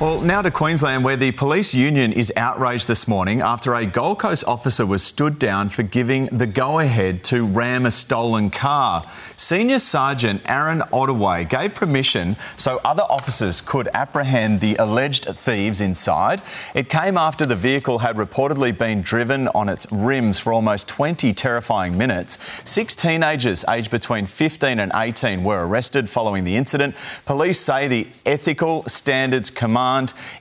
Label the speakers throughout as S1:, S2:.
S1: Well, now to Queensland, where the police union is outraged this morning after a Gold Coast officer was stood down for giving the go ahead to ram a stolen car. Senior Sergeant Aaron Ottaway gave permission so other officers could apprehend the alleged thieves inside. It came after the vehicle had reportedly been driven on its rims for almost 20 terrifying minutes. Six teenagers aged between 15 and 18 were arrested following the incident. Police say the Ethical Standards Command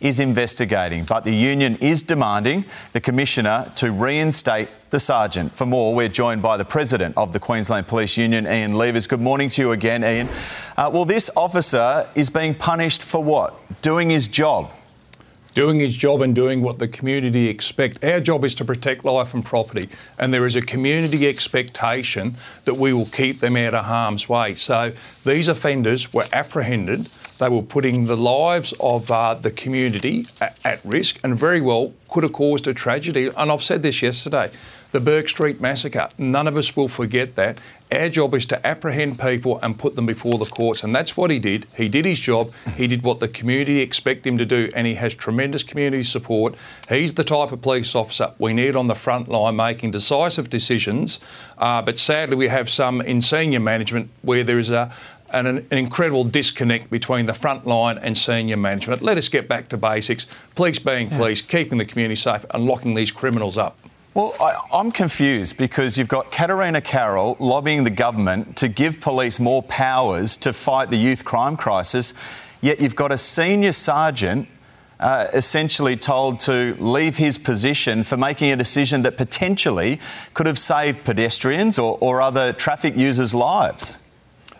S1: Is investigating, but the union is demanding the Commissioner to reinstate the sergeant. For more, we're joined by the president of the Queensland Police Union, Ian Leavers. Good morning to you again, Ian. Uh, well, this officer is being punished for what? Doing his job
S2: doing his job and doing what the community expect. Our job is to protect life and property, and there is a community expectation that we will keep them out of harm's way. So these offenders were apprehended. They were putting the lives of uh, the community at, at risk and very well could have caused a tragedy. And I've said this yesterday the Bourke Street massacre. None of us will forget that. Our job is to apprehend people and put them before the courts, and that's what he did. He did his job. He did what the community expect him to do, and he has tremendous community support. He's the type of police officer we need on the front line making decisive decisions. Uh, but sadly, we have some in senior management where there is a, an, an, incredible disconnect between the front line and senior management. Let us get back to basics. Police being police, keeping the community safe, and locking these criminals up.
S1: Well, I, am confused because you've got Katarina Carroll lobbying the government to give police more powers to fight the youth crime crisis, yet you've got a senior sergeant uh, essentially told to leave his position for making a decision that potentially could have saved pedestrians or, or other traffic users' lives.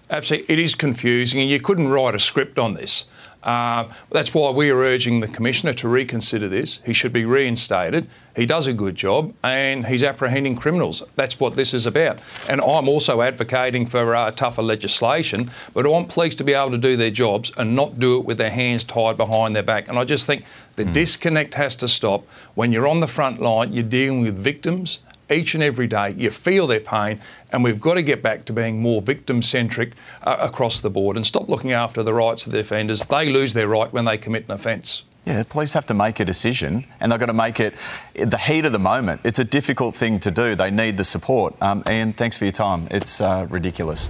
S2: Absolutely. It is confusing, and you couldn't write a script on this. Uh, that's why we are urging the Commissioner to reconsider this. He should be reinstated. He does a good job and he's apprehending criminals. That's what this is about. And I'm also advocating for uh, tougher legislation, but I want police to be able to do their jobs and not do it with their hands tied behind their back. And I just think the mm. disconnect has to stop. When you're on the front line, you're dealing with victims each and every day. You feel their pain, and we've got to get back to being more victim centric uh, across the board and stop looking after the rights of the offenders. They lose their right when they commit an offence.
S1: Yeah, the police have to make a decision and they've got to make it the heat of the moment. It's a difficult thing to do. They need the support. Um, Ian, thanks for your time. It's uh, ridiculous.